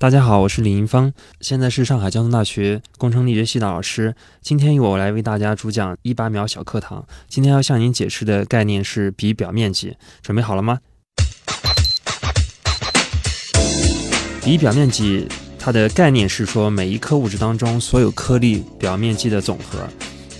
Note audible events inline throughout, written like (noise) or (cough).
大家好，我是李银芳，现在是上海交通大学工程力学系的老师。今天由我来为大家主讲一八秒小课堂。今天要向您解释的概念是比表面积，准备好了吗？比表面积，它的概念是说每一颗物质当中所有颗粒表面积的总和。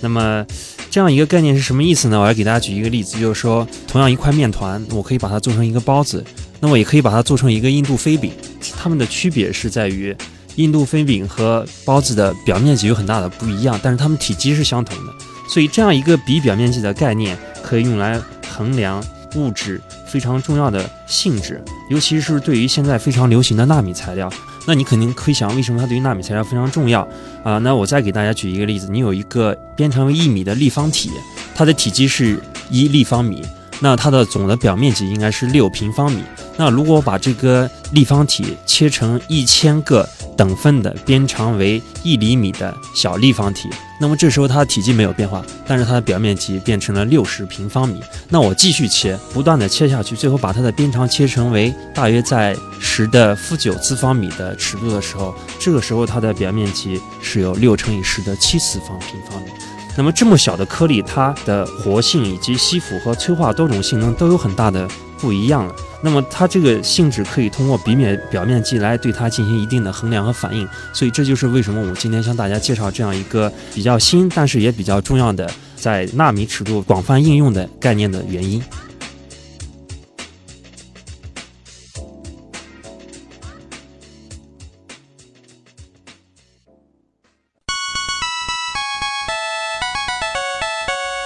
那么这样一个概念是什么意思呢？我来给大家举一个例子，就是说同样一块面团，我可以把它做成一个包子。那么也可以把它做成一个印度飞饼，它们的区别是在于，印度飞饼和包子的表面积有很大的不一样，但是它们体积是相同的。所以这样一个比表面积的概念，可以用来衡量物质非常重要的性质，尤其是对于现在非常流行的纳米材料。那你肯定可以想，为什么它对于纳米材料非常重要啊？那我再给大家举一个例子，你有一个编程为一米的立方体，它的体积是一立方米。那它的总的表面积应该是六平方米。那如果把这个立方体切成一千个等分的边长为一厘米的小立方体，那么这时候它的体积没有变化，但是它的表面积变成了六十平方米。那我继续切，不断的切下去，最后把它的边长切成为大约在十的负九次方米的尺度的时候，这个时候它的表面积是有六乘以十的七次方平方米。那么这么小的颗粒，它的活性以及吸附和催化多种性能都有很大的不一样了。那么它这个性质可以通过比面表面积来对它进行一定的衡量和反应。所以这就是为什么我今天向大家介绍这样一个比较新，但是也比较重要的在纳米尺度广泛应用的概念的原因。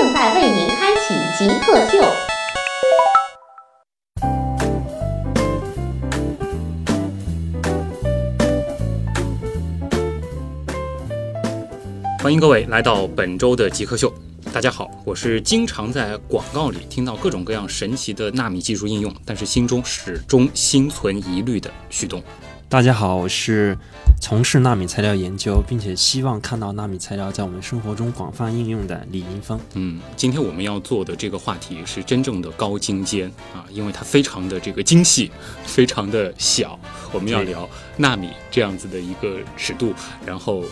正在为您开启极客秀。欢迎各位来到本周的极客秀。大家好，我是经常在广告里听到各种各样神奇的纳米技术应用，但是心中始终心存疑虑的旭东。大家好，我是从事纳米材料研究，并且希望看到纳米材料在我们生活中广泛应用的李银峰。嗯，今天我们要做的这个话题是真正的高精尖啊，因为它非常的这个精细，非常的小。我们要聊纳米这样子的一个尺度，然后。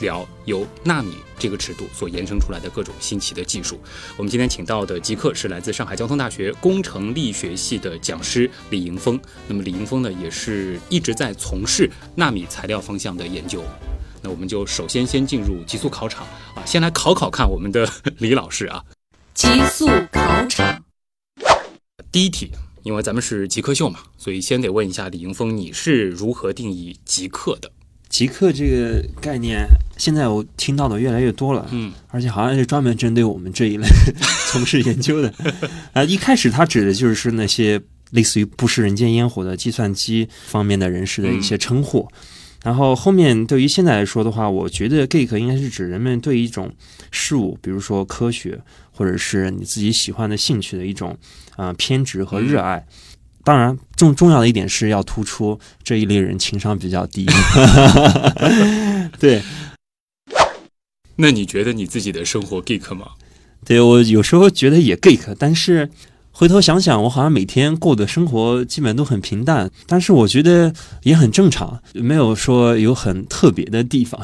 聊由纳米这个尺度所延伸出来的各种新奇的技术。我们今天请到的极客是来自上海交通大学工程力学系的讲师李迎峰。那么李迎峰呢，也是一直在从事纳米材料方向的研究。那我们就首先先进入极速考场啊，先来考考看我们的 (laughs) 李老师啊。极速考场，(laughs) 第一题，因为咱们是极客秀嘛，所以先得问一下李迎峰，你是如何定义极客的？极客这个概念，现在我听到的越来越多了，嗯，而且好像是专门针对我们这一类 (laughs) 从事研究的。啊，一开始它指的就是那些类似于不食人间烟火的计算机方面的人士的一些称呼。然后后面对于现在来说的话，我觉得 geek 应该是指人们对一种事物，比如说科学或者是你自己喜欢的兴趣的一种啊偏执和热爱。当然，重重要的一点是要突出这一类人情商比较低。(laughs) 对，那你觉得你自己的生活 geek 吗？对我有时候觉得也 geek，但是回头想想，我好像每天过的生活基本都很平淡，但是我觉得也很正常，没有说有很特别的地方，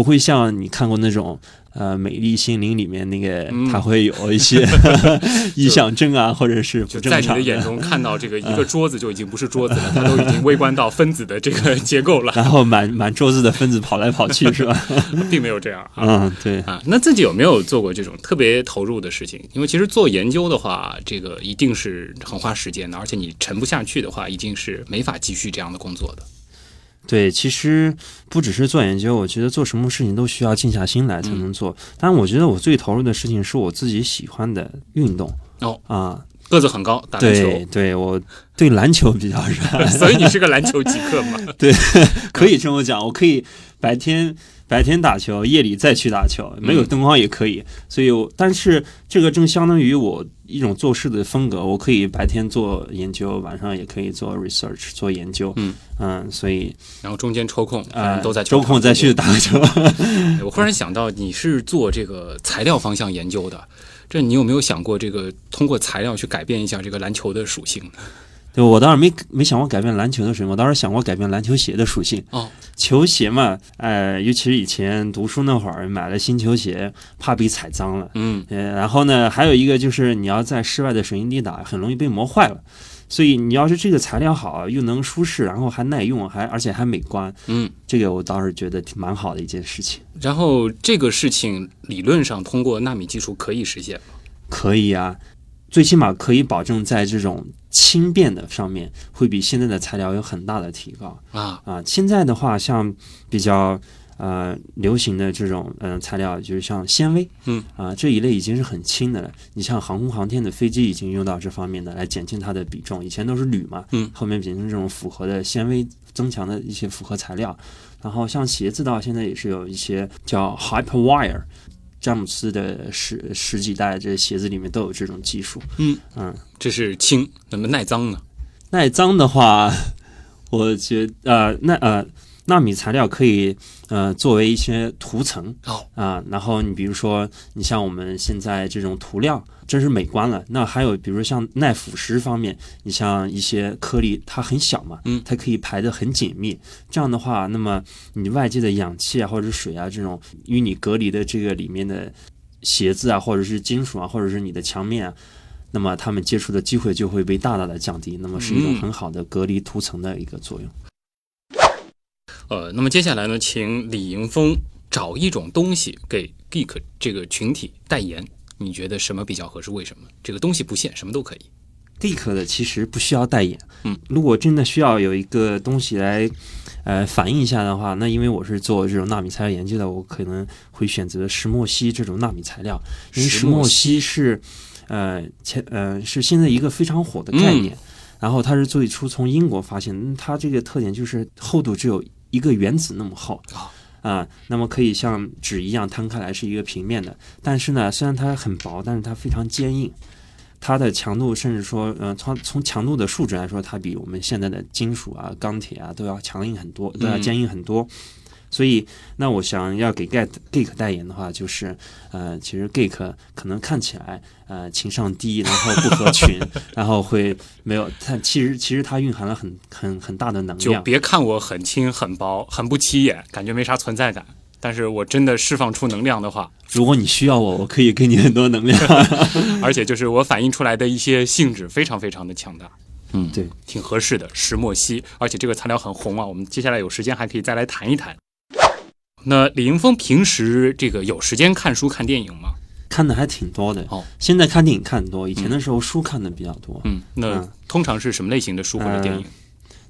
不会像你看过那种。呃，美丽心灵里面那个，它会有一些臆想症啊，或者是就在你的眼中看到这个一个桌子就已经不是桌子了，它都已经微观到分子的这个结构了。(laughs) 然后满满桌子的分子跑来跑去，是吧？(laughs) 并没有这样。嗯，对啊。那自己有没有做过这种特别投入的事情？因为其实做研究的话，这个一定是很花时间的，而且你沉不下去的话，一定是没法继续这样的工作的。对，其实不只是做研究，我觉得做什么事情都需要静下心来才能做。但我觉得我最投入的事情是我自己喜欢的运动哦啊，个子很高，打篮球，对，我对篮球比较热爱，(laughs) 所以你是个篮球极客嘛？(laughs) 对可以这么讲，我可以白天白天打球，夜里再去打球，没有嗯灯光也可以。所以我，但是这个正相当于我一种做事的风格，我可以白天做研究，晚上也可以做 research 做研究。嗯嗯所以然后中间抽空，啊呃都在球周空再去打个球。哎 (laughs) 我忽然想到，你是做这个材料方向研究的，这你有没有想过，这个通过材料去改变一下这个篮球的属性呢？对我当时没没想过改变篮球的属性，我当时想过改变篮球鞋的属性。哦，球鞋嘛，呃，尤其是以前读书那会儿买了新球鞋，怕被踩脏了。嗯，呃，然后呢，还有一个就是你要在室外的水泥地打，很容易被磨坏了。所以你要是这个材料好，又能舒适，然后还耐用，还而且还美观，嗯，这个我倒是觉得挺蛮好的一件事情。然后这个事情理论上通过纳米技术可以实现吗？可以啊，最起码可以保证在这种轻便的上面，会比现在的材料有很大的提高啊，啊。现在的话，像比较呃流行的这种嗯、呃材料，就是像纤维，嗯啊这一类已经是很轻的了。你像航空航天的飞机已经用到这方面的来减轻它的比重，以前都是铝嘛，嗯后面变成这种复合的纤维增强的一些复合材料。然后像鞋子到现在也是有一些叫 Hyperwire。詹姆斯的十十几代这鞋子里面都有这种技术。嗯嗯，这是轻，那么耐脏呢？耐脏的话，我觉呃那呃纳米材料可以呃作为一些涂层哦啊、然后你比如说你像我们现在这种涂料，真是美观了。那还有比如像耐腐蚀方面，你像一些颗粒它很小嘛，嗯它可以排得很紧密。这样的话，那么你外界的氧气啊或者水啊这种与你隔离的这个里面的鞋子啊或者是金属啊或者是你的墙面啊。那么它们接触的机会就会被大大的降低，那么是一种嗯很好的隔离涂层的一个作用。呃，那么接下来呢，请李迎峰找一种东西给 geek 这个群体代言，你觉得什么比较合适？为什么？这个东西不限，什么都可以。geek 的其实不需要代言，嗯，如果真的需要有一个东西来，呃，反映一下的话，那因为我是做这种纳米材料研究的，我可能会选择石墨烯这种纳米材料，因为石墨烯是，呃，前呃是现在一个非常火的概念，然后它是最初从英国发现它这个特点就是厚度只有一个原子那么厚。啊，那么可以像纸一样摊开来是一个平面的，但是呢，虽然它很薄，但是它非常坚硬，它的强度甚至说，呃，从从强度的数值来说，它比我们现在的金属啊、钢铁啊都要强硬很多，都要坚硬很多。所以，那我想要给 Get Geek 代言的话，就是呃，其实 Geek 可能看起来呃情商低，然后不合群，(laughs) 然后会没有，但其实其实它蕴含了很很很大的能量。就别看我很轻很薄，很不起眼，感觉没啥存在感。但是我真的释放出能量的话，如果你需要我，我可以给你很多能量。(laughs) 而且就是我反映出来的一些性质非常非常的强大。嗯，对，挺合适的石墨烯，而且这个材料很红啊。我们接下来有时间还可以再来谈一谈。那李迎峰平时这个有时间看书看电影吗？看的还挺多的。哦，现在看电影看的多，以前的时候书看的比较多。嗯，那嗯通常是什么类型的书或者电影？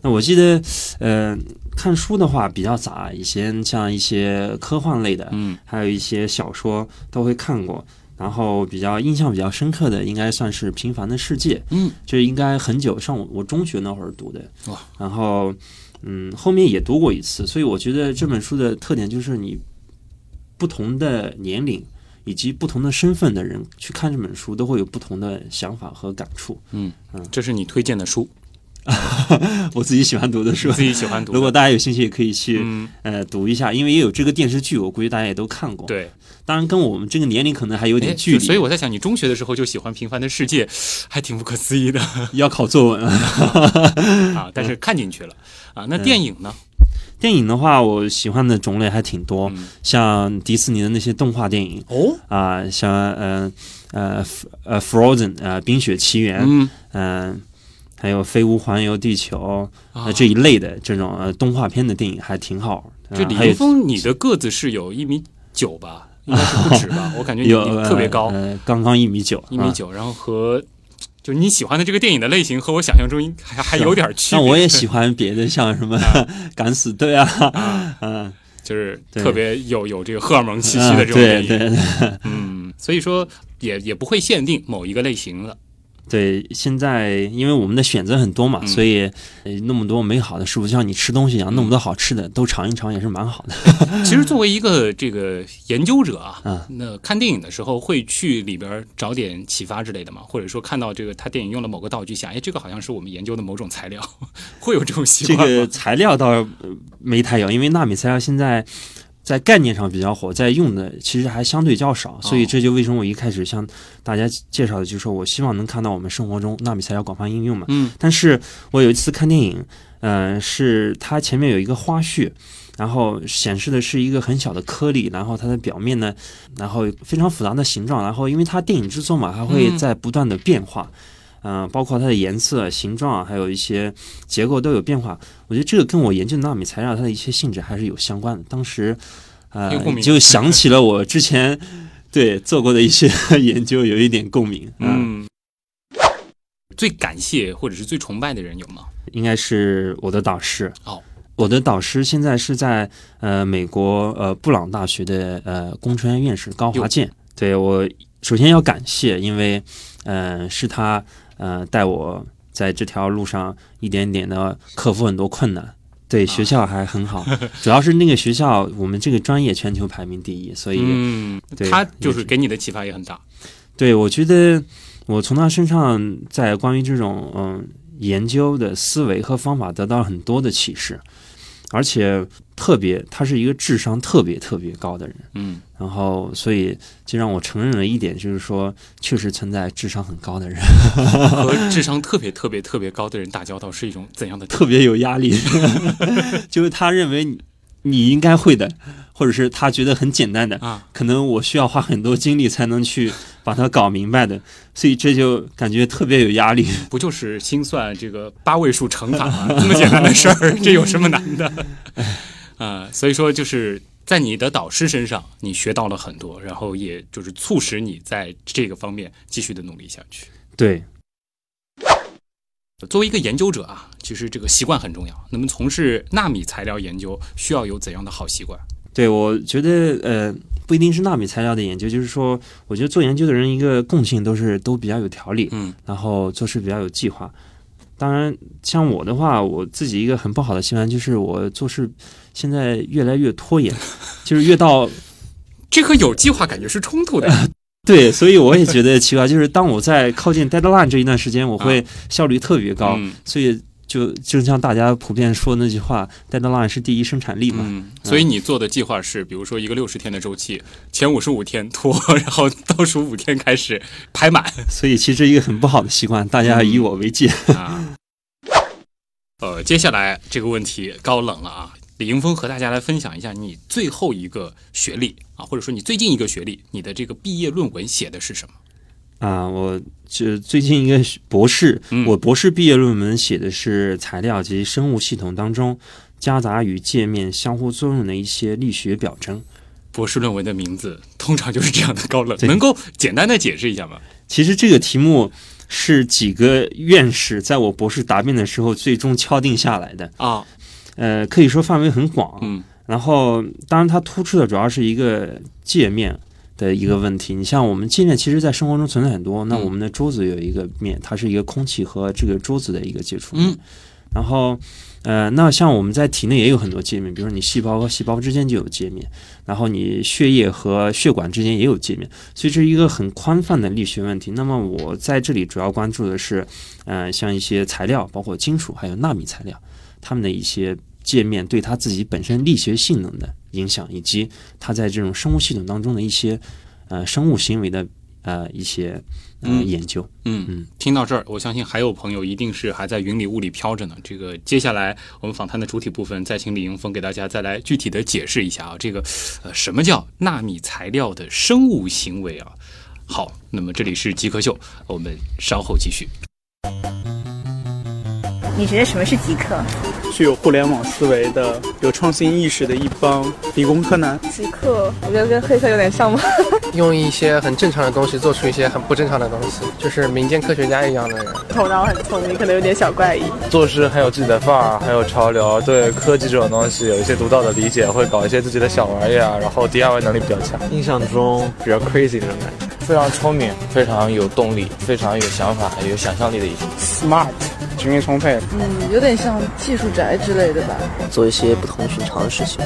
那我记得，呃，看书的话比较杂，以前像一些科幻类的，嗯还有一些小说都会看过。然后比较印象比较深刻的，应该算是《平凡的世界》，嗯，这应该很久上我我中学那会儿读的。哇，然后嗯，后面也读过一次，所以我觉得这本书的特点就是你不同的年龄以及不同的身份的人去看这本书，都会有不同的想法和感触。嗯嗯这是你推荐的书，(laughs) 我自己喜欢读的书，自己喜欢读。如果大家有兴趣，也可以去、嗯，呃读一下，因为也有这个电视剧，我估计大家也都看过。，对，当然跟我们这个年龄可能还有有点距离，所以我在想，你中学的时候就喜欢《平凡的世界》，还挺不可思议的要考作文。(laughs) 啊。但是看进去了啊。那电影呢？电影的话，我喜欢的种类还挺多，嗯像迪士尼的那些动画电影哦，啊、像呃呃呃 Frozen 呃冰雪奇缘，嗯嗯、还有飞屋环游地球啊呃这一类的这种呃动画片的电影还挺好。这呃还有李易峰，你的个子是有一米九吧？应该是不止吧？(laughs) 我感觉你特别高，呃，刚刚一米九，啊一米九，然后和就你喜欢的这个电影的类型和我想象中还还有点区别。那我也喜欢别的，像什么 (laughs) 敢死队啊，啊，(laughs) 嗯，就是特别有有这个荷尔蒙气息啊的这种电影。对对对嗯，所以说也也不会限定某一个类型的。对，现在因为我们的选择很多嘛，嗯所以呃那么多美好的事物，就像你吃东西一样，那么多好吃的都尝一尝也是蛮好的。(laughs) 其实作为一个这个研究者啊，(laughs) 嗯那看电影的时候会去里边找点启发之类的嘛？或者说看到这个他电影用了某个道具，想，哎，这个好像是我们研究的某种材料，(laughs) 会有这种习这惯材料倒呃没太有，因为纳米材料现在在概念上比较火，在用的其实还相对较少，所以这就为什么我一开始向大家介绍的，就是说我希望能看到我们生活中纳米材料广泛应用嘛。嗯但是我有一次看电影，呃，是它前面有一个花絮。然后显示的是一个很小的颗粒，然后它的表面呢，然后非常复杂的形状，然后因为它电影制作嘛，它会嗯在不断的变化，嗯、包括它的颜色、形状，还有一些结构都有变化。我觉得这个跟我研究纳米材料它的一些性质还是有相关的。当时，呃就想起了我之前对做过的一些 (laughs) 研究，有一点共鸣。嗯，嗯，最感谢或者是最崇拜的人有吗？应该是我的导师。哦，我的导师现在是在呃美国呃布朗大学的呃工程院院士高华健。对我首先要感谢，因为呃是他呃带我在这条路上一点点的克服很多困难。对学校还很好，(laughs) 主要是那个学校我们这个专业全球排名第一，所以、嗯，对他就是给你的启发也很大。对，我觉得我从他身上在关于这种嗯研究的思维和方法得到了很多的启示，而且特别他是一个智商特别特别高的人，嗯，然后所以就让我承认了一点，就是说确实存在智商很高的人，(laughs) 和智商特别特别特别高的人打交道是一种怎样的特别有压力，(laughs) 就是他认为你你应该会的，或者是他觉得很简单的，啊？可能我需要花很多精力才能去把它搞明白的，所以这就感觉特别有压力。不就是心算这个八位数乘法吗？这么简单的事儿，这有什么难的？啊、所以说就是在你的导师身上，你学到了很多，然后也就是促使你在这个方面继续的努力下去。对，作为一个研究者啊，其实这个习惯很重要。那么从事纳米材料研究需要有怎样的好习惯？对，我觉得呃，不一定是纳米材料的研究，就是说，我觉得做研究的人一个共性都是都比较有条理，嗯然后做事比较有计划。当然，像我的话，我自己一个很不好的习惯就是我做事现在越来越拖延，(laughs) 就是越到这和有计划感觉是冲突的。(laughs) 对，所以我也觉得奇怪，就是当我在靠近 deadline 这一段时间，我会效率特别高，嗯所以就就像大家普遍说的那句话，deadline 是第一生产力嘛。嗯，所以你做的计划是，比如说一个六十天的周期，前五十五天拖，然后倒数五天开始排满 (laughs) 所以其实一个很不好的习惯，大家以我为戒。啊。呃，接下来这个问题高冷了啊，李迎峰和大家来分享一下你最后一个学历啊，或者说你最近一个学历，你的这个毕业论文写的是什么？啊，我就最近一个博士，嗯我博士毕业论文写的是材料及生物系统当中夹杂与界面相互作用的一些力学表征。博士论文的名字通常就是这样的高冷，能够简单的解释一下吗？其实这个题目是几个院士在我博士答辩的时候最终敲定下来的，啊，呃，可以说范围很广。嗯然后，当然它突出的主要是一个界面的一个问题。你像我们界面，其实在生活中存在很多。那嗯我们的桌子有一个面，它是一个空气和这个桌子的一个接触面。嗯然后，呃，那像我们在体内也有很多界面，比如说你细胞和细胞之间就有界面，然后你血液和血管之间也有界面，所以这是一个很宽泛的力学问题。那么我在这里主要关注的是，呃，像一些材料，包括金属还有纳米材料，它们的一些界面对他自己本身力学性能的影响，以及他在这种生物系统当中的一些呃生物行为的呃一些呃嗯研究。嗯嗯，听到这儿，我相信还有朋友一定是还在云里雾里飘着呢。这个接下来我们访谈的主体部分，再请李迎峰给大家再来具体的解释一下啊，这个呃什么叫纳米材料的生物行为啊？好，那么这里是极客秀，我们稍后继续。你觉得什么是极客？具有互联网思维的、有创新意识的一帮理工科男。极客，我觉得跟黑客有点像吗？(laughs) 用一些很正常的东西做出一些很不正常的东西，就是民间科学家一样的人。头脑很聪明，可能有点小怪异。做事很有自己的范儿，很有潮流，对科技这种东西有一些独到的理解，会搞一些自己的小玩意儿，然后 DIY 能力比较强。印象中比较 crazy 那种感觉。非常聪明，非常有动力，非常有想法、有想象力的一些。smart，精力充沛。嗯，有点像技术宅之类的吧。做一些不同寻常的事情。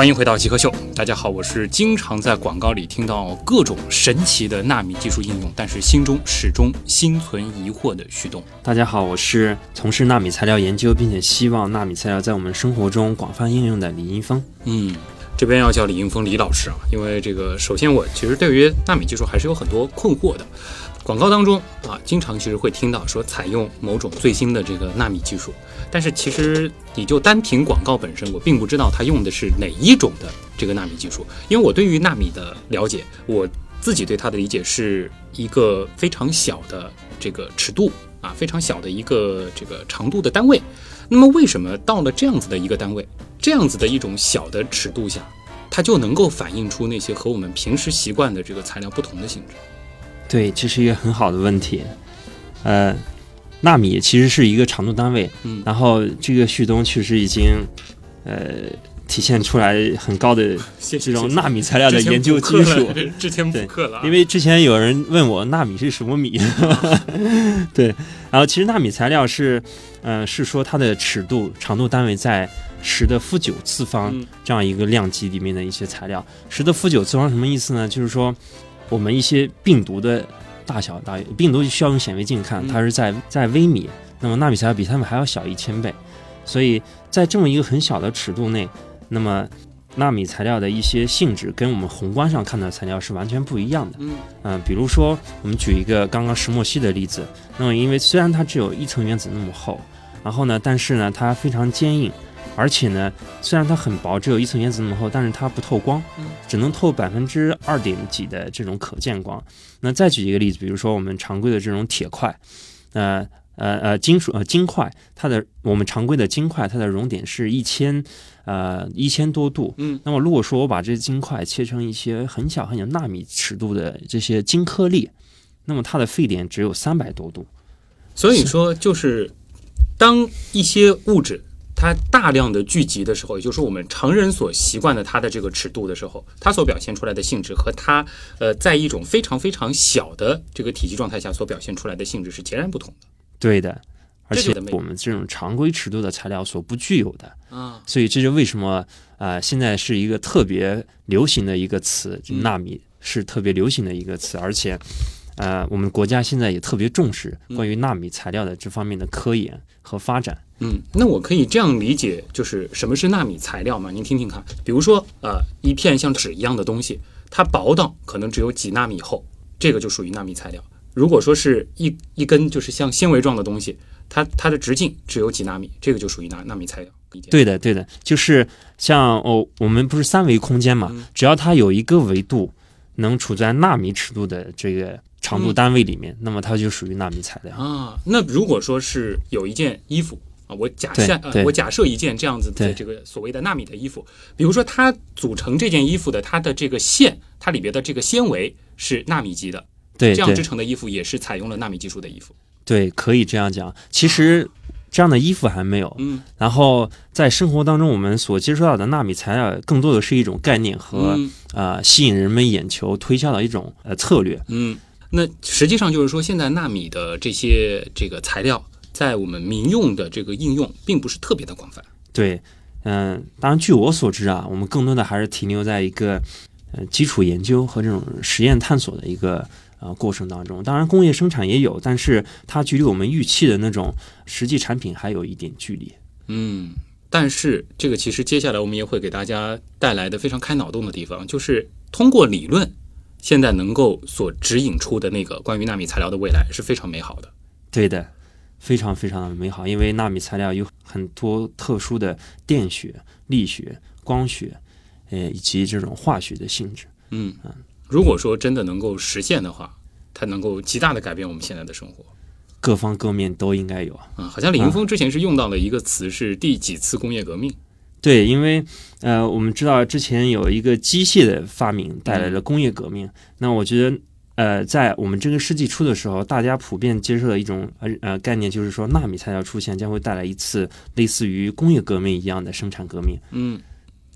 欢迎回到极客秀，大家好，我是经常在广告里听到各种神奇的纳米技术应用，但是心中始终心存疑惑的徐东。大家好，我是从事纳米材料研究，并且希望纳米材料在我们生活中广泛应用的李英峰。嗯，这边要叫李英峰李老师啊，因为这个，首先我其实对于纳米技术还是有很多困惑的。广告当中啊，经常其实会听到说采用某种最新的这个纳米技术，但是其实你就单凭广告本身，我并不知道它用的是哪一种的这个纳米技术，因为我对于纳米的了解，我自己对它的理解是一个非常小的这个尺度啊，非常小的一个这个长度的单位。那么为什么到了这样子的一个单位，这样子的一种小的尺度下，它就能够反映出那些和我们平时习惯的这个材料不同的性质？对，这是一个很好的问题。呃，纳米其实是一个长度单位，嗯，然后这个旭东确实已经呃体现出来很高的这种纳米材料的研究技术。(laughs) 之前补课了，啊因为之前有人问我纳米是什么米，(laughs) 对，然后其实纳米材料是，呃，是说它的尺度长度单位在十的负九次方嗯这样一个量级里面的一些材料。十的负九次方什么意思呢？就是说我们一些病毒的大小大约，病毒需要用显微镜看，嗯它是在在微米，那么纳米材料比它们还要小一千倍，所以在这么一个很小的尺度内，那么纳米材料的一些性质跟我们宏观上看到的材料是完全不一样的。嗯嗯、比如说我们举一个刚刚石墨烯的例子，那么因为虽然它只有一层原子那么厚，然后呢，但是呢它非常坚硬，而且呢虽然它很薄，只有一层原子那么厚，但是它不透光嗯，只能透百分之二点几的这种可见光。那再举一个例子，比如说我们常规的这种铁块，呃。呃呃，金属呃金块，它的我们常规的金块，它的熔点是一千呃一千多度。嗯，那么如果说我把这金块切成一些很小很小纳米尺度的这些金颗粒，那么它的沸点只有三百多度。所以说就是当一些物质。它大量的聚集的时候，也就是我们常人所习惯的它的这个尺度的时候，它所表现出来的性质和它呃在一种非常非常小的这个体积状态下所表现出来的性质是截然不同的对的，而且我们这种常规尺度的材料所不具有的。啊。所以这就为什么啊、呃现在是一个特别流行的一个词，纳米是特别流行的一个词，而且呃，我们国家现在也特别重视关于纳米材料的这方面的科研和发展。嗯，那我可以这样理解，就是什么是纳米材料吗？您听听看，比如说，呃，一片像纸一样的东西，它薄到可能只有几纳米厚，这个就属于纳米材料。如果说是一一根就是像纤维状的东西，它它的直径只有几纳米，这个就属于纳纳米材料。对的，对的，就是像哦，我们不是三维空间嘛，嗯只要它有一个维度能处在纳米尺度的这个长度单位里面，那么它就属于纳米材料。啊，那如果说是有一件衣服啊，我假设呃，我假设一件这样子的这个所谓的纳米的衣服，比如说它组成这件衣服的它的这个线，它里边的这个纤维是纳米级的，对对这样制成的衣服也是采用了纳米技术的衣服。对，可以这样讲。其实这样的衣服还没有。嗯然后在生活当中，我们所接触到的纳米材料，更多的是一种概念和嗯呃吸引人们眼球、推销的一种呃策略。嗯，那实际上就是说，现在纳米的这些这个材料，在我们民用的这个应用，并不是特别的广泛。对，嗯、当然，据我所知啊，我们更多的还是停留在一个呃基础研究和这种实验探索的一个呃过程当中。当然，工业生产也有，但是它距离我们预期的那种实际产品还有一点距离。嗯，但是这个其实接下来我们也会给大家带来的非常开脑洞的地方，就是通过理论，现在能够所指引出的那个关于纳米材料的未来是非常美好的。对的，非常非常的美好，因为纳米材料有很多特殊的电学、力学、光学，呃，以及这种化学的性质。嗯嗯，如果说真的能够实现的话，它能够极大的改变我们现在的生活。各方各面都应该有。啊，好像李云峰之前是用到了一个词，是第几次工业革命？对，因为呃，我们知道之前有一个机械的发明带来了工业革命，那我觉得呃，在我们这个世纪初的时候，大家普遍接受的一种呃呃概念，就是说纳米材料出现将会带来一次类似于工业革命一样的生产革命。嗯，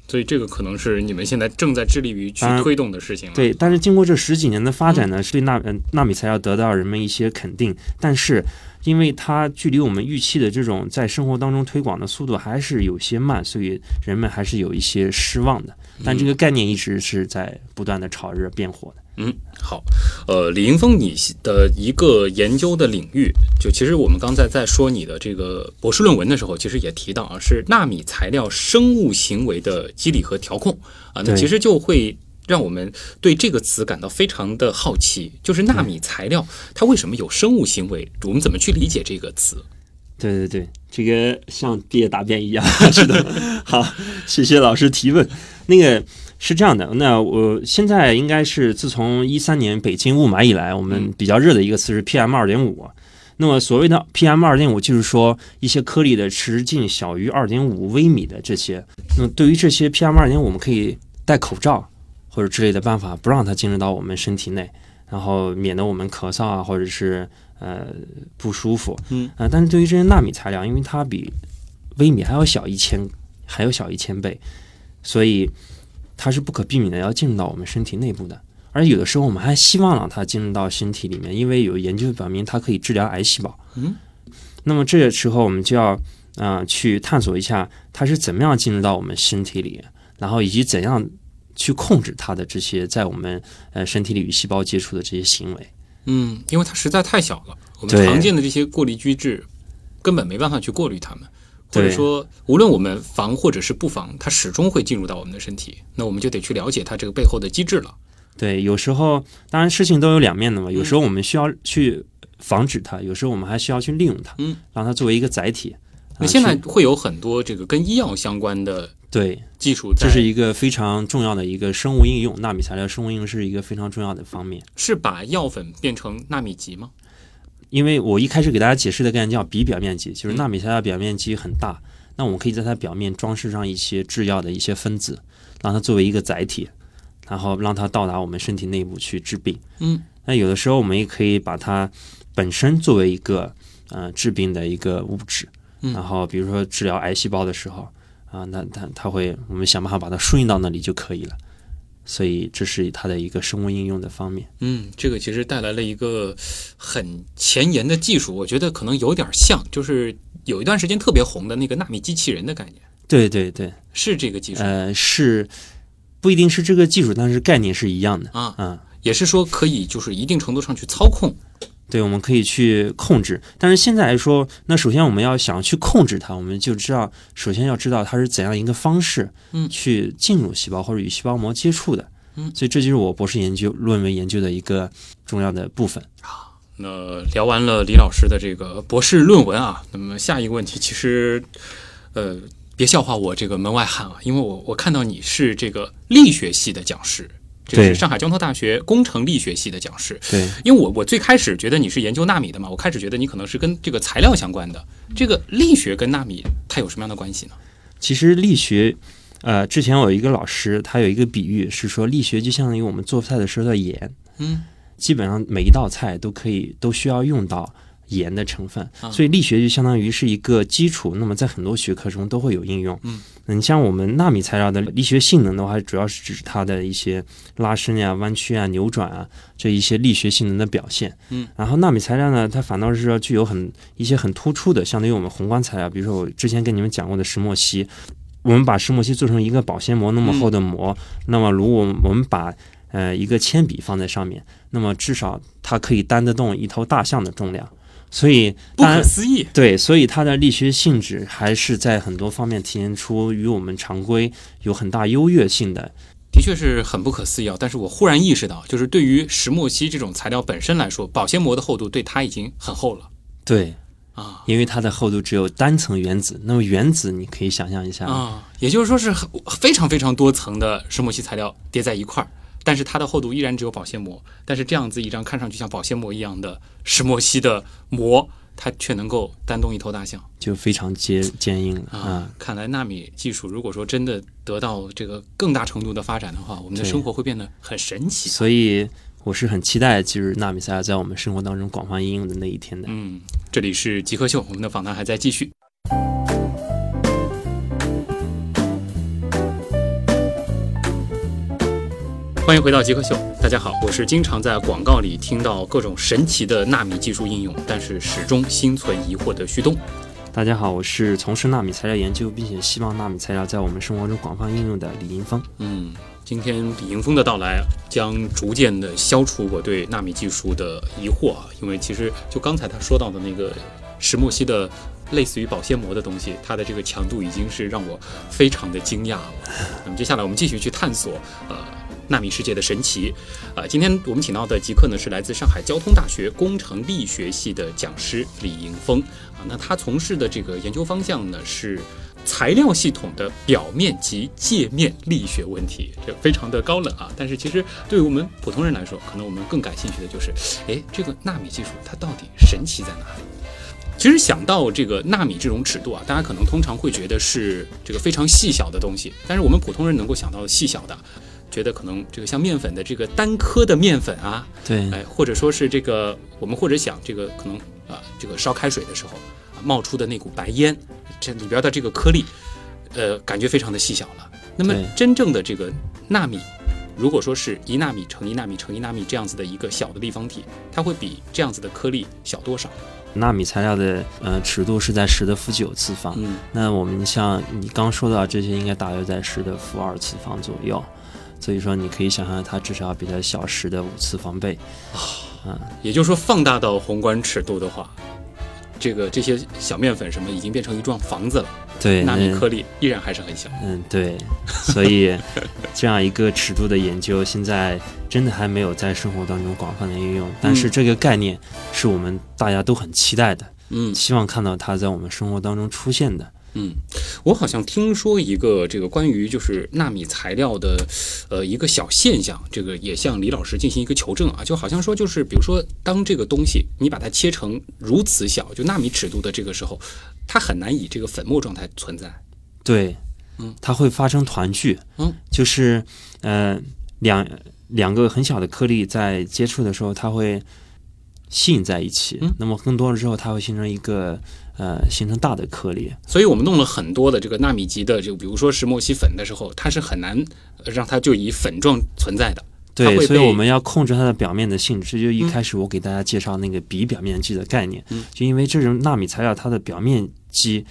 所以这个可能是你们现在正在致力于去推动的事情了。对，但是经过这十几年的发展呢，是对纳呃纳米材料得到人们一些肯定，但是因为它距离我们预期的这种在生活当中推广的速度还是有些慢，所以人们还是有一些失望的。但这个概念一直是在不断的炒热变火的。嗯，好，呃，李迎峰，你的一个研究的领域，就其实我们刚才在说你的这个博士论文的时候，其实也提到啊，是纳米材料生物行为的机理和调控啊，那其实就会让我们对这个词感到非常的好奇，就是纳米材料它为什么有生物行为？我们怎么去理解这个词？对对对，这个像毕业答辩一样，(laughs) 是的。(laughs) 好，谢谢老师提问。那个是这样的，那我现在应该是自从一三年北京雾霾以来，我们比较热的一个词是 PM 二点五。那么所谓的 PM 二点五，就是说一些颗粒的直径小于二点五微米的这些。那么对于这些 PM 二点五，我们可以戴口罩或者之类的办法，不让它进入到我们身体内，然后免得我们咳嗽啊，或者是呃不舒服。嗯啊、但是对于这些纳米材料，因为它比微米还要小一千，还要小一千倍，所以它是不可避免的要进入到我们身体内部的。而有的时候，我们还希望让它进入到身体里面，因为有研究表明它可以治疗癌细胞。嗯，那么这个时候我们就要啊、呃去探索一下它是怎么样进入到我们身体里，然后以及怎样去控制它的这些在我们呃身体里与细胞接触的这些行为。嗯，因为它实在太小了，我们常见的这些过滤机制根本没办法去过滤它们，或者说无论我们防或者是不防，它始终会进入到我们的身体，那我们就得去了解它这个背后的机制了。对，有时候当然事情都有两面的嘛，有时候我们需要去防止它，有时候我们还需要去利用它，嗯，让它作为一个载体。啊那现在会有很多这个跟医药相关的对，技术，这是一个非常重要的一个生物应用，纳米材料生物应用是一个非常重要的方面。是把药粉变成纳米级吗？因为我一开始给大家解释的概念叫比表面积，嗯就是纳米材料表面积很大，那我们可以在它表面装饰上一些制药的一些分子，让它作为一个载体，然后让它到达我们身体内部去治病。嗯，那有的时候我们也可以把它本身作为一个呃治病的一个物质，嗯然后比如说治疗癌细胞的时候啊，那它它会我们想办法把它输运到那里就可以了。所以这是它的一个生物应用的方面。嗯，这个其实带来了一个很前沿的技术，我觉得可能有点像，就是有一段时间特别红的那个纳米机器人的概念，对对对，是这个技术呃，是不一定是这个技术，但是概念是一样的。啊，啊，也是说可以就是一定程度上去操控。对，我们可以去控制。但是现在来说，那首先我们要想去控制它，我们就知道，首先要知道它是怎样一个方式，嗯去进入细胞或者与细胞膜接触的。嗯，所以这就是我博士研究论文研究的一个重要的部分啊。那聊完了李老师的这个博士论文啊，那么下一个问题，其实，呃，别笑话我这个门外汉啊，因为我我看到你是这个力学系的讲师，这是上海交通大学工程力学系的讲师。对，因为我我最开始觉得你是研究纳米的嘛，我开始觉得你可能是跟这个材料相关的。这个力学跟纳米它有什么样的关系呢？其实力学，呃，之前我有一个老师，他有一个比喻是说，力学就相当于我们做菜的时候的盐。嗯，基本上每一道菜都可以都需要用到盐的成分，啊所以力学就相当于是一个基础。那么在很多学科中都会有应用。嗯，你像我们纳米材料的力学性能的话，主要是指它的一些拉伸呀、弯曲啊、扭转啊这一些力学性能的表现。嗯，然后纳米材料呢，它反倒是说具有很一些很突出的，相对于我们宏观材料，比如说我之前跟你们讲过的石墨烯。我们把石墨烯做成一个保鲜膜那么厚的膜，那么如果我们把呃一个铅笔放在上面，那么至少它可以担得动一头大象的重量。所以不可思议。对，所以它的力学性质还是在很多方面体现出与我们常规有很大优越性的。的确是很不可思议啊！但是我忽然意识到，就是对于石墨烯这种材料本身来说，保鲜膜的厚度对它已经很厚了对，啊因为它的厚度只有单层原子，那么原子你可以想象一下，啊！也就是说是很非常非常多层的石墨烯材料叠在一块儿，但是它的厚度依然只有保鲜膜。但是这样子一张看上去像保鲜膜一样的石墨烯的膜，它却能够担动一头大象就非常坚坚硬了啊啊！！看来纳米技术如果说真的得到这个更大程度的发展的话，我们的生活会变得很神奇。所以我是很期待就是纳米材料在我们生活当中广泛应用的那一天的。嗯，这里是极客秀，我们的访谈还在继续。欢迎回到极客秀，大家好，我是经常在广告里听到各种神奇的纳米技术应用，但是始终心存疑惑的旭东。大家好，我是从事纳米材料研究，并且希望纳米材料在我们生活中广泛应用的李迎峰。嗯，今天李迎峰的到来将逐渐的消除我对纳米技术的疑惑啊，因为其实就刚才他说到的那个石墨烯的类似于保鲜膜的东西，它的这个强度已经是让我非常的惊讶了。那么接下来我们继续去探索呃纳米世界的神奇。啊，今天我们请到的极客呢是来自上海交通大学工程力学系的讲师李迎峰啊，那他从事的这个研究方向呢是。材料系统的表面及界面力学问题，这非常的高冷啊！但是其实对于我们普通人来说，可能我们更感兴趣的就是，哎，这个纳米技术它到底神奇在哪里？其实想到这个纳米这种尺度啊，大家可能通常会觉得是这个非常细小的东西，但是我们普通人能够想到的细小的，觉得可能这个像面粉的这个单颗的面粉啊，对，哎，或者说是这个我们或者想这个可能啊，这个烧开水的时候啊冒出的那股白烟。这里边的这个颗粒，呃，感觉非常的细小了。那么真正的这个纳米，如果说是一纳米乘一纳米乘一纳米这样子的一个小的立方体，它会比这样子的颗粒小多少？纳米材料的呃尺度是在十的负九次方。嗯，那我们像你刚说到这些，应该大约在十的负二次方左右。所以说，你可以想象它至少要比它小十的五次方倍。啊，嗯，也就是说，放大到宏观尺度的话。这个这些小面粉什么已经变成一幢房子了，对，纳米颗粒依然还是很小。嗯，对，所以这样一个尺度的研究，现在真的还没有在生活当中广泛的应用。但是这个概念是我们大家都很期待的，嗯，希望看到它在我们生活当中出现的。嗯，我好像听说一个这个关于就是纳米材料的，呃，一个小现象，这个也向李老师进行一个求证啊，就好像说就是比如说，当这个东西你把它切成如此小，就纳米尺度的这个时候，它很难以这个粉末状态存在。对，嗯，它会发生团聚，嗯，就是呃两两个很小的颗粒在接触的时候，它会吸引在一起，嗯，那么更多了之后，它会形成一个。呃，形成大的颗粒，所以我们弄了很多的这个纳米级的，就比如说石墨烯粉的时候，它是很难让它就以粉状存在的。对，所以我们要控制它的表面的性质。就一开始我给大家介绍那个比表面积的概念，就因为这种纳米材料它的表面积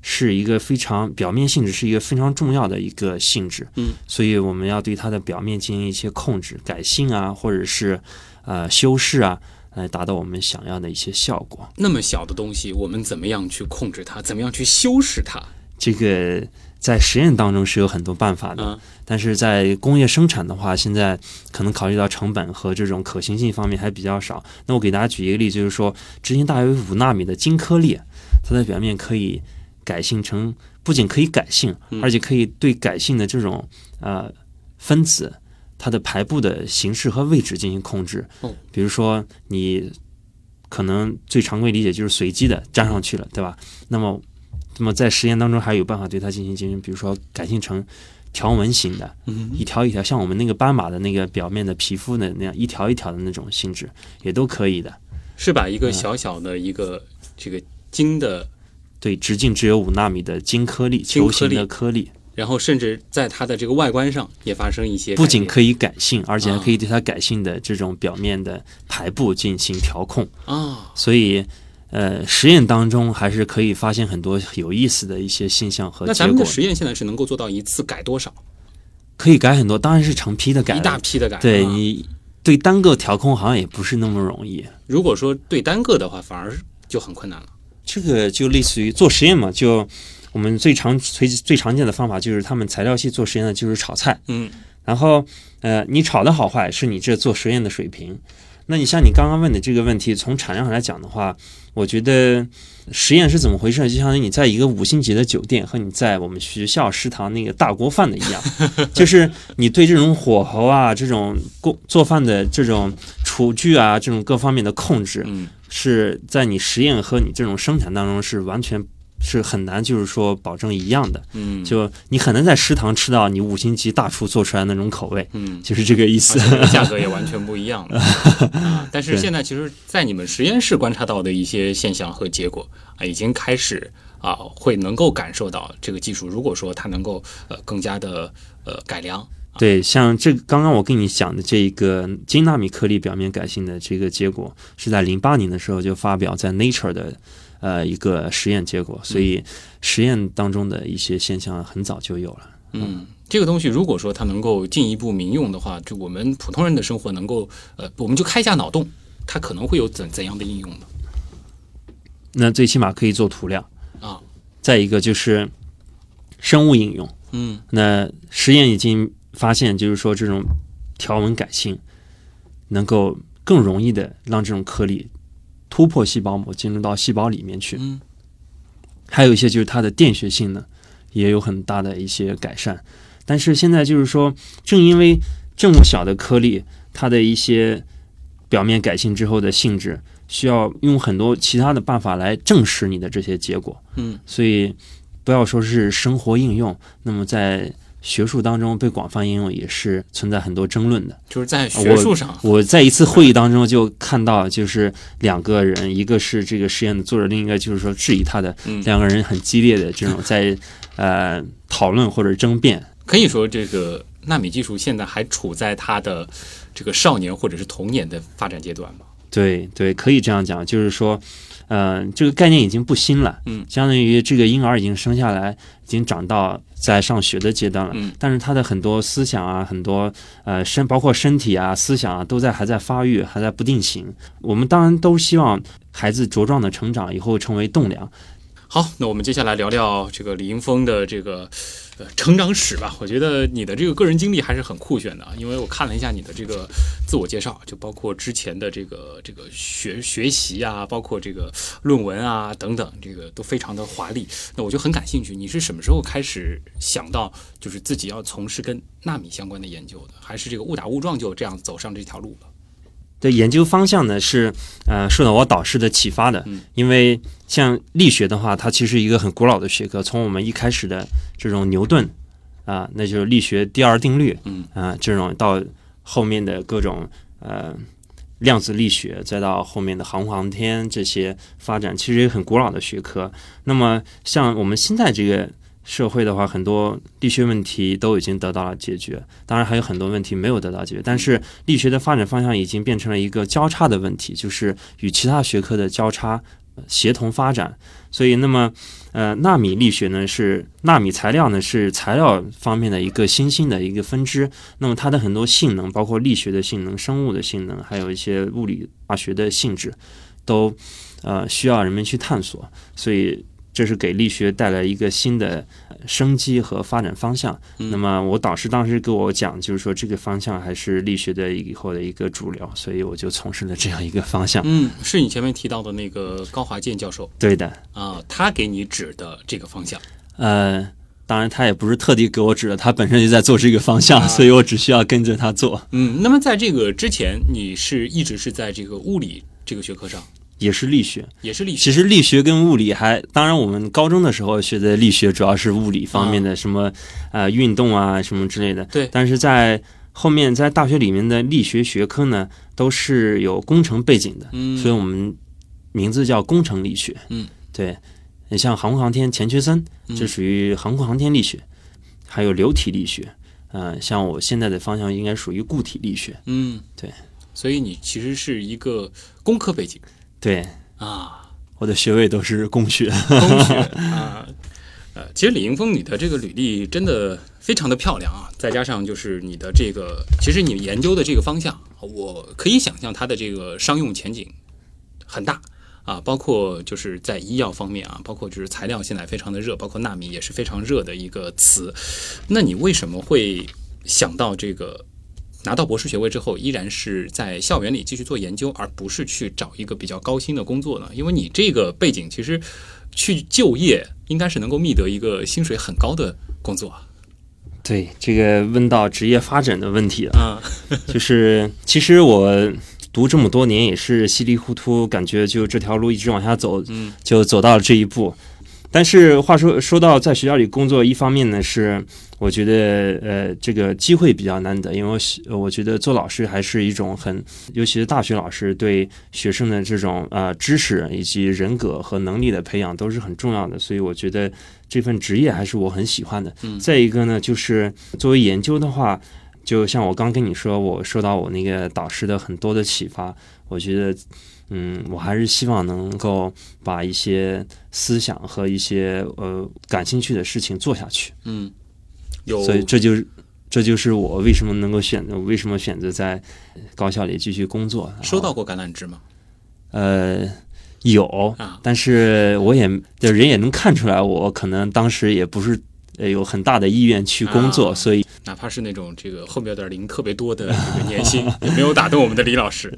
是一个非常表面性质是一个非常重要的一个性质，嗯，所以我们要对它的表面进行一些控制、改性啊，或者是呃修饰啊。来达到我们想要的一些效果。那么小的东西，我们怎么样去控制它？怎么样去修饰它？这个在实验当中是有很多办法的，但是在工业生产的话，现在可能考虑到成本和这种可行性方面还比较少。那我给大家举一个例子，就是说，直径大约五纳米的金颗粒，它的表面可以改性成，不仅可以改性，而且可以对改性的这种呃分子。它的排布的形式和位置进行控制，比如说你可能最常规理解就是随机的粘上去了，对吧？那么，那么在实验当中还有办法对它进行进行，比如说改性成条纹型的，一条一条，像我们那个斑马的那个表面的皮肤的那样一条一条的那种性质，也都可以的。是把一个小小的一个这个金的，对，直径只有五纳米的金颗粒，球形的颗粒。然后甚至在它的这个外观上也发生一些，不仅可以改性，而且还可以对它改性的这种表面的排布进行调控啊。所以，呃，实验当中还是可以发现很多有意思的一些现象和那咱们的实验现在是能够做到一次改多少？可以改很多，当然是成批的改，一大批的改。对你对单个调控好像也不是那么容易。如果说对单个的话，反而就很困难了。这个就类似于做实验嘛，就。我们最常最最常见的方法就是他们材料系做实验的就是炒菜，嗯，然后呃，你炒的好坏是你这做实验的水平。那你像你刚刚问的这个问题，从产量上来讲的话，我觉得实验是怎么回事？就相当于你在一个五星级的酒店和你在我们学校食堂那个大锅饭的一样，(laughs) 就是你对这种火候啊、这种工做饭的这种厨具啊、这种各方面的控制，嗯，是在你实验和你这种生产当中是完全。是很难，就是说保证一样的。嗯，就你很难在食堂吃到你五星级大厨做出来那种口味，嗯，就是这个意思。价格也完全不一样了。(laughs) 啊，但是现在其实，在你们实验室观察到的一些现象和结果啊，已经开始啊，会能够感受到这个技术，如果说它能够呃更加的呃改良。对，像这刚刚我跟你讲的这一个金纳米颗粒表面改性的这个结果，是在零八年的时候就发表在 Nature 的呃一个实验结果，所以实验当中的一些现象很早就有了。嗯，这个东西如果说它能够进一步民用的话，就我们普通人的生活能够呃，我们就开一下脑洞，它可能会有怎怎样的应用呢？那最起码可以做涂料啊，再一个就是生物应用。嗯，那实验已经发现，就是说这种条纹改性能够更容易的让这种颗粒突破细胞膜，进入到细胞里面去。嗯，还有一些就是它的电学性呢，也有很大的一些改善。但是现在就是说，正因为这么小的颗粒，它的一些表面改性之后的性质，需要用很多其他的办法来证实你的这些结果。嗯，所以不要说是生活应用，那么在学术当中被广泛应用也是存在很多争论的。就是在学术上，我我在一次会议当中就看到，就是两个人，一个是这个实验的作者，另一个就是说质疑他的，嗯两个人很激烈的这种在呃讨论或者争辩。可以说，这个纳米技术现在还处在它的这个少年或者是童年的发展阶段吗？对对，可以这样讲，就是说，呃，这个概念已经不新了，嗯，相当于这个婴儿已经生下来，已经长到在上学的阶段了，嗯，但是他的很多思想啊，很多呃身，包括身体啊、思想啊，都在还在发育，还在不定型。我们当然都希望孩子茁壮的成长，以后成为栋梁。好，那我们接下来聊聊这个李英峰的这个呃成长史吧。我觉得你的这个个人经历还是很酷炫的啊，因为我看了一下你的这个自我介绍，就包括之前的这个这个学学习啊，包括这个论文啊等等，这个都非常的华丽。那我就很感兴趣，你是什么时候开始想到就是自己要从事跟纳米相关的研究的，还是这个误打误撞就这样走上这条路了？的研究方向呢是呃受到我导师的启发的，嗯。因为像力学的话，它其实一个很古老的学科，从我们一开始的这种牛顿啊、那就是力学第二定律，嗯。啊、这种到后面的各种呃量子力学，再到后面的航空航天这些发展，其实也很古老的学科。那么像我们现在这个社会的话，很多力学问题都已经得到了解决，当然还有很多问题没有得到解决。但是力学的发展方向已经变成了一个交叉的问题，就是与其他学科的交叉协同发展。所以，那么呃，纳米力学呢是纳米材料呢是材料方面的一个新兴的一个分支。那么它的很多性能，包括力学的性能、生物的性能，还有一些物理化学的性质，都呃需要人们去探索。所以。这是给力学带来一个新的呃生机和发展方向。嗯那么我导师当时给我讲，就是说这个方向还是力学的以后的一个主流，所以我就从事了这样一个方向。嗯，是你前面提到的那个高华健教授对的，啊，他给你指的这个方向。呃，当然他也不是特地给我指的，他本身就在做这个方向，啊所以我只需要跟着他做。嗯，那么在这个之前，你是一直是在这个物理这个学科上，也是力学，也是力学。其实力学跟物理还，当然我们高中的时候学的力学主要是物理方面的，什么呃运动啊什么之类的。对但是在后面在大学里面的力学学科呢，都是有工程背景的，嗯所以我们名字叫工程力学。嗯，对，你像航空航天钱学森，这属于航空航天力学，还有流体力学。呃，像我现在的方向应该属于固体力学。嗯，对。所以你其实是一个工科背景对，啊，我的学位都是工学。(laughs) 工学啊。呃，其实李迎峰，你的这个履历真的非常的漂亮啊，再加上就是你的这个，其实你研究的这个方向，我可以想象它的这个商用前景很大啊，包括就是在医药方面啊，包括就是材料现在非常的热，包括纳米也是非常热的一个词。那你为什么会想到这个拿到博士学位之后，依然是在校园里继续做研究，而不是去找一个比较高薪的工作呢？因为你这个背景其实去就业应该是能够觅得一个薪水很高的工作啊。对，这个问到职业发展的问题了。啊，(laughs) 就是其实我读这么多年也是稀里糊涂，感觉就这条路一直往下走，嗯就走到了这一步。但是话说说到在学校里工作，一方面呢是我觉得呃这个机会比较难得，因为我觉得做老师还是一种很，尤其是大学老师对学生的这种呃知识以及人格和能力的培养都是很重要的，所以我觉得这份职业还是我很喜欢的。嗯再一个呢，就是作为研究的话，就像我刚跟你说，我受到我那个导师的很多的启发，我觉得。嗯，我还是希望能够把一些思想和一些呃感兴趣的事情做下去。嗯，有，所以这就是这就是我为什么能够选择为什么选择在高校里继续工作。收到过橄榄枝吗？呃，有，啊但是我也就人也能看出来，我可能当时也不是呃有很大的意愿去工作，啊所以哪怕是那种这个后面有点零特别多的这个年薪，(laughs) 也没有打动我们的李老师。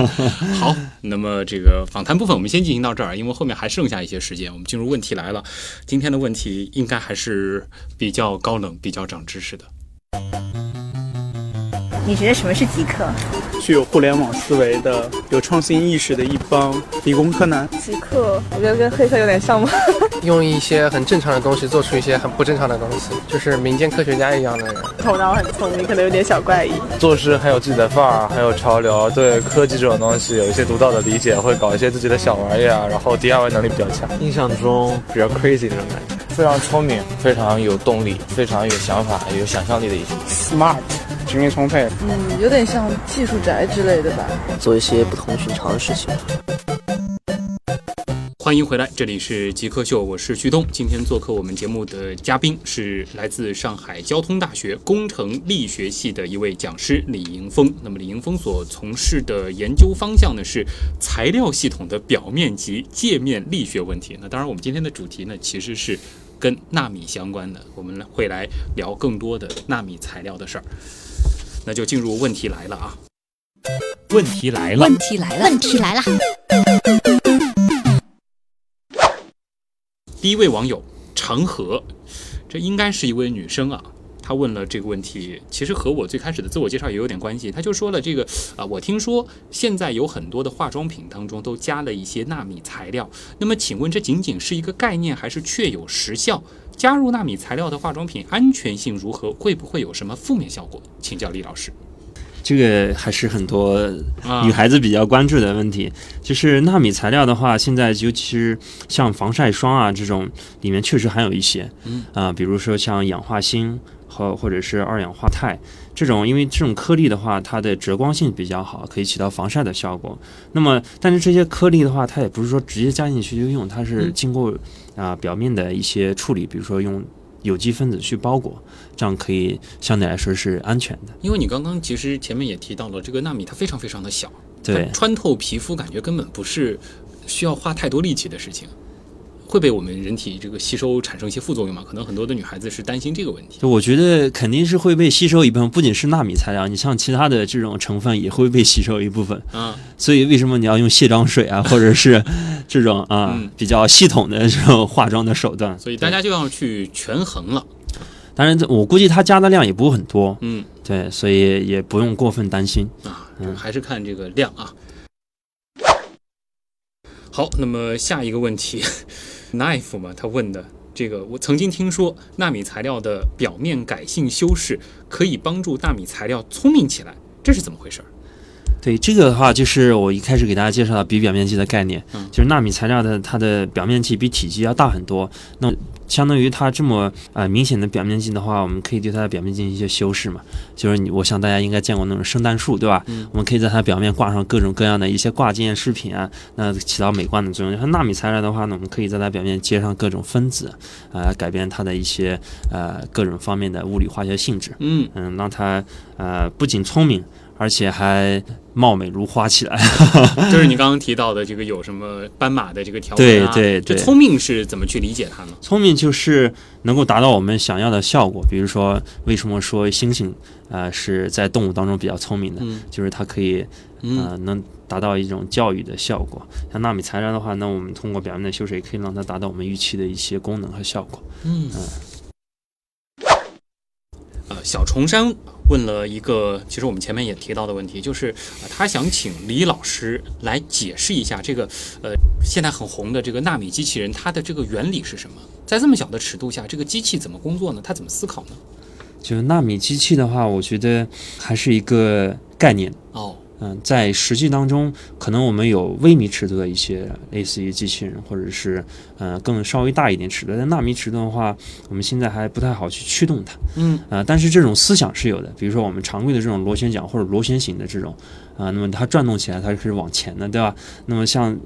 (laughs) 好，那么这个访谈部分我们先进行到这儿，因为后面还剩下一些时间，我们进入问题来了。今天的问题应该还是比较高冷、比较长知识的。你觉得什么是极客？具有互联网思维的、有创新意识的一帮理工科男。极客，我觉得跟黑客有点像吗？(laughs) 用一些很正常的东西做出一些很不正常的东西，就是民间科学家一样的人。头脑很聪明，可能有点小怪异。做事很有自己的范儿，很有潮流，对科技这种东西有一些独到的理解，会搞一些自己的小玩意儿，然后 DIY 能力比较强。印象中比较 crazy 那种感觉。非常聪明，非常有动力，非常有想法、有想象力的一些。smart，精力充沛。嗯，有点像技术宅之类的吧。做一些不同寻常的事情。欢迎回来，这里是极客秀，我是旭东。今天做客我们节目的嘉宾是来自上海交通大学工程力学系的一位讲师李迎峰。那么李迎峰所从事的研究方向呢是材料系统的表面及界面力学问题。那当然，我们今天的主题呢其实是跟纳米相关的，我们会来聊更多的纳米材料的事儿。那就进入问题来了啊！问题来了，问题来了，问题来了，第一位网友长河，这应该是一位女生啊。她问了这个问题，其实和我最开始的自我介绍也有点关系。她就说了这个啊，我听说现在有很多的化妆品当中都加了一些纳米材料。那么，请问这仅仅是一个概念，还是确有实效？加入纳米材料的化妆品安全性如何？会不会有什么负面效果？请教李老师。这个还是很多啊女孩子比较关注的问题。就是纳米材料的话，现在尤其是像防晒霜啊这种，里面确实含有一些，嗯啊、比如说像氧化锌和或者是二氧化钛这种，因为这种颗粒的话，它的折光性比较好，可以起到防晒的效果。那么，但是这些颗粒的话，它也不是说直接加进去就用，它是嗯经过啊、表面的一些处理，比如说用有机分子去包裹，这样可以相对来说是安全的。因为你刚刚其实前面也提到了，这个纳米它非常非常的小，对它，穿透皮肤感觉根本不是需要花太多力气的事情，会被我们人体这个吸收产生一些副作用嘛？可能很多的女孩子是担心这个问题。就我觉得肯定是会被吸收一部分，不仅是纳米材料，你像其他的这种成分也会被吸收一部分。啊，所以为什么你要用卸妆水啊，或者是这种啊、嗯比较系统的这种化妆的手段？所以大家就要去权衡了。当然，这我估计它加的量也不会很多，嗯对，所以也不用过分担心。啊，嗯还是看这个量啊。好，那么下一个问题，knife 嘛，他问的这个，我曾经听说纳米材料的表面改性修饰可以帮助纳米材料聪明起来，这是怎么回事儿？对这个的话，就是我一开始给大家介绍的比表面积的概念，嗯就是纳米材料的它的表面积比体积要大很多。那相当于它这么呃明显的表面积的话，我们可以对它的表面进行一些修饰嘛。就是你，我想大家应该见过那种圣诞树，对吧？嗯我们可以在它表面挂上各种各样的一些挂件饰品啊，那起到美观的作用。像纳米材料的话呢，我们可以在它表面接上各种分子，啊、改变它的一些呃各种方面的物理化学性质。嗯，嗯，让它呃不仅聪明，而且还貌美如花起来。(laughs) 就是你刚刚提到的这个有什么斑马的这个条纹对啊？对对对聪明是怎么去理解它呢？聪明就是能够达到我们想要的效果。比如说，为什么说猩猩呃是在动物当中比较聪明的？嗯就是它可以嗯呃能达到一种教育的效果。像纳米材料的话，那我们通过表面的修饰，也可以让它达到我们预期的一些功能和效果。嗯。啊，小重山问了一个，其实我们前面也提到的问题，就是、呃、他想请李老师来解释一下这个呃现在很红的这个纳米机器人，它的这个原理是什么？在这么小的尺度下，这个机器怎么工作呢？它怎么思考呢？就纳米机器的话，我觉得还是一个概念。哦，嗯，在实际当中，可能我们有微米尺度的一些类似于机器人，或者是呃更稍微大一点尺度。但纳米尺度的话，我们现在还不太好去驱动它。嗯，呃，但是这种思想是有的。比如说我们常规的这种螺旋桨或者螺旋形的这种，啊、那么它转动起来它是往前的，对吧？那么像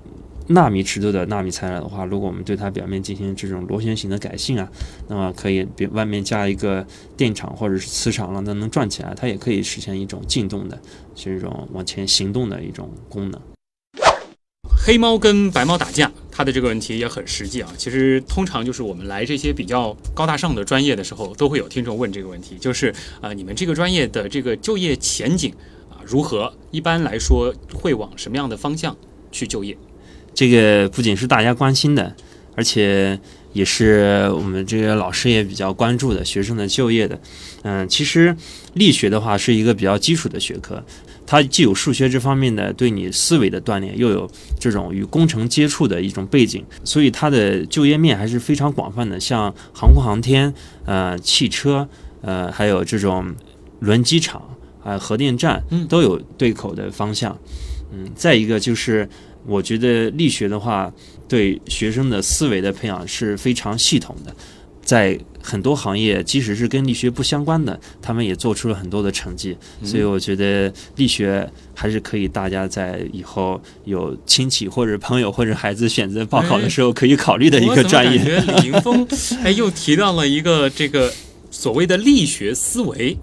纳米尺度的纳米材料的话，如果我们对它表面进行这种螺旋形的改性啊，那么可以比外面加一个电场或者是磁场，让它能转起来，它也可以实现一种进动的这种往前行动的一种功能。黑猫跟白猫打架，它的这个问题也很实际啊。其实通常就是我们来这些比较高大上的专业的时候，都会有听众问这个问题，就是啊、你们这个专业的这个就业前景啊如何？一般来说会往什么样的方向去就业？这个不仅是大家关心的，而且也是我们这个老师也比较关注的学生的就业的。嗯，其实力学的话是一个比较基础的学科，它既有数学这方面的对你思维的锻炼，又有这种与工程接触的一种背景，所以它的就业面还是非常广泛的。像航空航天、呃汽车、呃还有这种轮机厂啊、核电站，都有对口的方向。嗯，再一个就是。我觉得力学的话，对学生的思维的培养是非常系统的，在很多行业，即使是跟力学不相关的，他们也做出了很多的成绩。所以我觉得力学还是可以，大家在以后有亲戚或者朋友或者孩子选择报考的时候可以考虑的一个专业。我感觉李迎峰哎又提到了一个这个所谓的力学思维。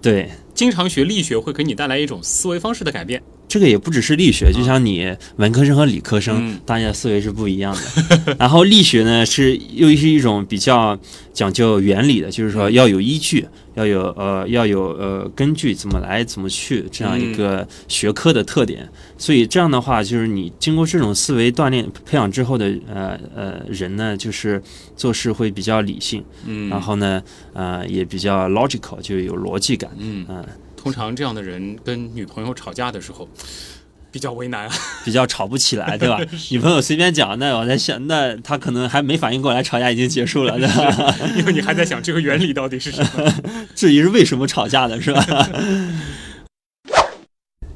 对，经常学力学会给你带来一种思维方式的改变。这个也不只是力学，就像你文科生和理科生，嗯、大家思维是不一样的。(laughs) 然后力学呢，是又是一种比较讲究原理的，就是说要有依据，要有呃要有呃根据，怎么来怎么去这样一个学科的特点。嗯、所以这样的话，就是你经过这种思维锻炼培养之后的呃呃人呢，就是做事会比较理性，嗯，然后呢呃也比较 logical，就有逻辑感，嗯嗯。通常这样的人跟女朋友吵架的时候，比较为难啊，(laughs) 比较吵不起来，对吧？(laughs) 女朋友随便讲，那我在想，那他可能还没反应过来，吵架已经结束了，对吧？(laughs) 因为你还在想这个原理到底是什么，至于是为什么吵架的，是吧？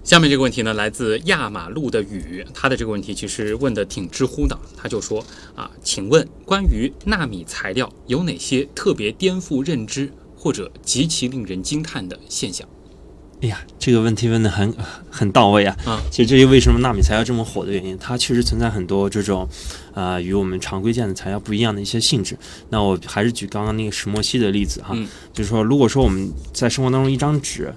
下面这个问题呢，来自压马路的雨，他的这个问题其实问的挺知乎的，他就说啊，请问关于纳米材料有哪些特别颠覆认知或者极其令人惊叹的现象？哎呀，这个问题问的很很到位啊！啊，其实这就为什么纳米材料这么火的原因，它确实存在很多这种，啊、呃，与我们常规见的材料不一样的一些性质。那我还是举刚刚那个石墨烯的例子哈，嗯、就是说，如果说我们在生活当中一张纸，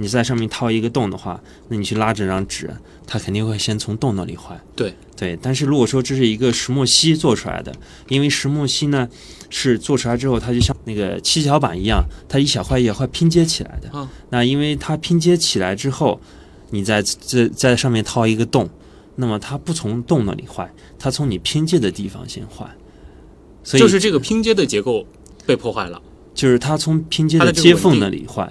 你在上面掏一个洞的话，那你去拉这张纸，它肯定会先从洞那里坏。对对，但是如果说这是一个石墨烯做出来的，因为石墨烯呢是做出来之后，它就像那个七巧板一样，它一小块一小块拼接起来的。啊，那因为它拼接起来之后，你在这在上面掏一个洞，那么它不从洞那里坏，它从你拼接的地方先坏。所以就是这个拼接的结构被破坏了，就是它从拼接的接缝那里坏。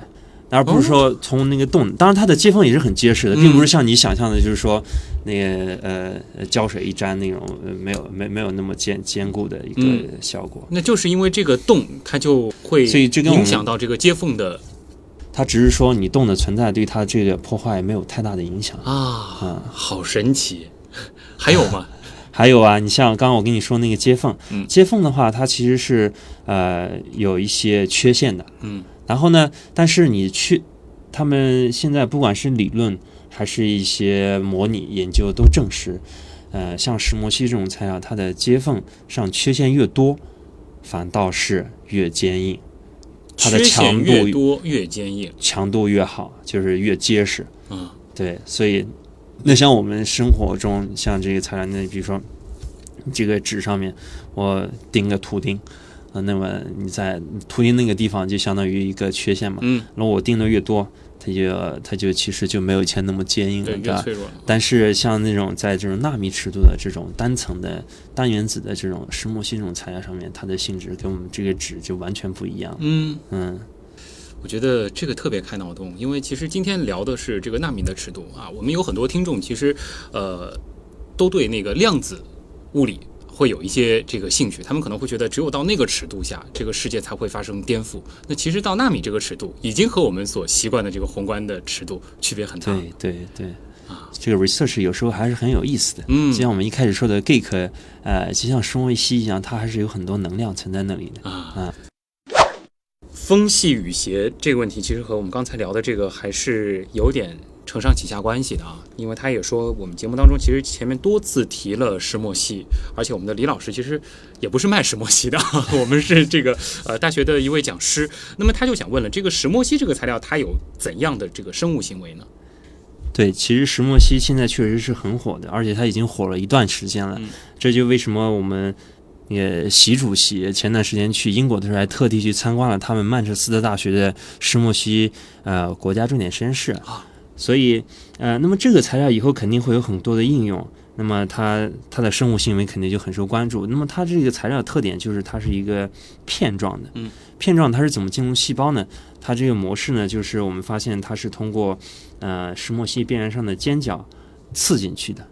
而不是说从那个洞，当然它的接缝也是很结实的，并不是像你想象的，就是说那个呃胶水一粘那种，没有没没有那么坚坚固的一个效果。那就是因为这个洞，它就会所以这个影响到这个接缝的。它只是说你洞的存在对它这个破坏没有太大的影响啊，嗯，好神奇。还有吗？(laughs) 还有啊，你像刚刚我跟你说那个接缝，嗯，接缝的话，它其实是呃有一些缺陷的，嗯。然后呢？但是你去，他们现在不管是理论还是一些模拟研究都证实，呃，像石墨烯这种材料，它的接缝上缺陷越多，反倒是越坚硬，它的强度越多越坚硬，强度越好，就是越结实。嗯，对，所以那像我们生活中像这个材料，那比如说这个纸上面我钉个图钉。啊，那么你在图钉那个地方就相当于一个缺陷嘛，嗯，然后我钉的越多，它就它就其实就没有以前那么坚硬了，对，吧？脆弱。但是像那种在这种纳米尺度的这种单层的单原子的这种石墨烯这种材料上面，它的性质跟我们这个纸就完全不一样。嗯嗯，我觉得这个特别开脑洞，因为其实今天聊的是这个纳米的尺度啊，我们有很多听众其实呃都对那个量子物理会有一些这个兴趣，他们可能会觉得只有到那个尺度下，这个世界才会发生颠覆。那其实到纳米这个尺度，已经和我们所习惯的这个宏观的尺度区别很大。对对对，啊，这个 research 有时候还是很有意思的。嗯，就像我们一开始说的 geek，呃，就像生物系一样，它还是有很多能量存在那里的啊啊。风系雨邪这个问题，其实和我们刚才聊的这个还是有点承上启下关系的啊。因为他也说，我们节目当中其实前面多次提了石墨烯，而且我们的李老师其实也不是卖石墨烯的，(laughs) 我们是这个呃大学的一位讲师。那么他就想问了，这个石墨烯这个材料它有怎样的这个生物行为呢？对，其实石墨烯现在确实是很火的，而且它已经火了一段时间了。嗯、这就为什么我们。也习主席前段时间去英国的时候，还特地去参观了他们曼彻斯特大学的石墨烯呃国家重点实验室啊。所以呃，那么这个材料以后肯定会有很多的应用。那么它它的生物行为肯定就很受关注。那么它这个材料特点就是它是一个片状的，嗯，片状它是怎么进入细胞呢？它这个模式呢，就是我们发现它是通过呃石墨烯边缘上的尖角刺进去的。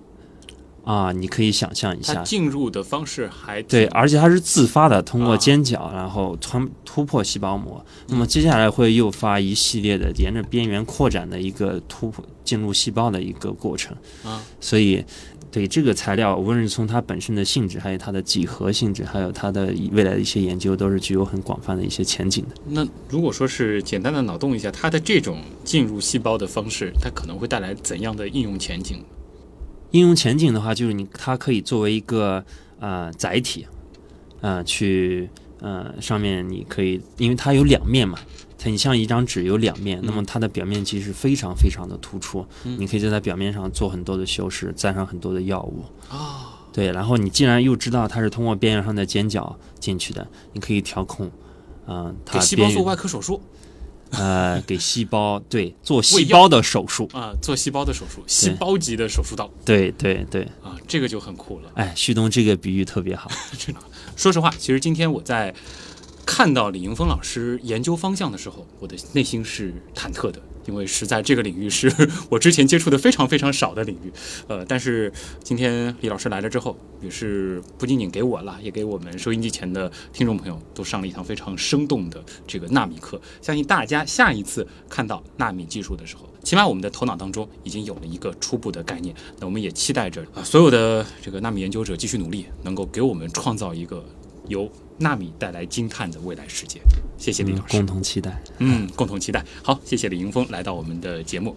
啊，你可以想象一下，它进入的方式还对，而且它是自发的，通过尖角，然后穿突破细胞膜。那么接下来会诱发一系列的沿着边缘扩展的一个突破进入细胞的一个过程啊。所以，对这个材料，无论是从它本身的性质，还有它的几何性质，还有它的未来的一些研究，都是具有很广泛的一些前景的。那如果说是简单的脑洞一下，它的这种进入细胞的方式，它可能会带来怎样的应用前景？应用前景的话，就是你它可以作为一个呃载体，呃去呃上面你可以，因为它有两面嘛，它你像一张纸有两面，那么它的表面其实非常非常的突出，嗯、你可以在它表面上做很多的修饰，沾上很多的药物啊。对，然后你既然又知道它是通过边缘上的尖角进去的，你可以调控，嗯、呃，它给细胞做外科手术。呃，给细胞对做细胞的手术啊，做细胞的手术，细胞级的手术刀。对对对啊，这个就很酷了。哎，旭东这个比喻特别好。(laughs) 说实话，其实今天我在看到李迎峰老师研究方向的时候，我的内心是忐忑的，因为实在这个领域是 (laughs) 我之前接触的非常非常少的领域。呃，但是今天李老师来了之后，也是不仅仅给我了，也给我们收音机前的听众朋友都上了一堂非常生动的这个纳米课。相信大家下一次看到纳米技术的时候，起码我们的头脑当中已经有了一个初步的概念。那我们也期待着啊，所有的这个纳米研究者继续努力，能够给我们创造一个由纳米带来惊叹的未来世界。谢谢李老师，共同期待。嗯，共同期待。好，谢谢李迎峰来到我们的节目。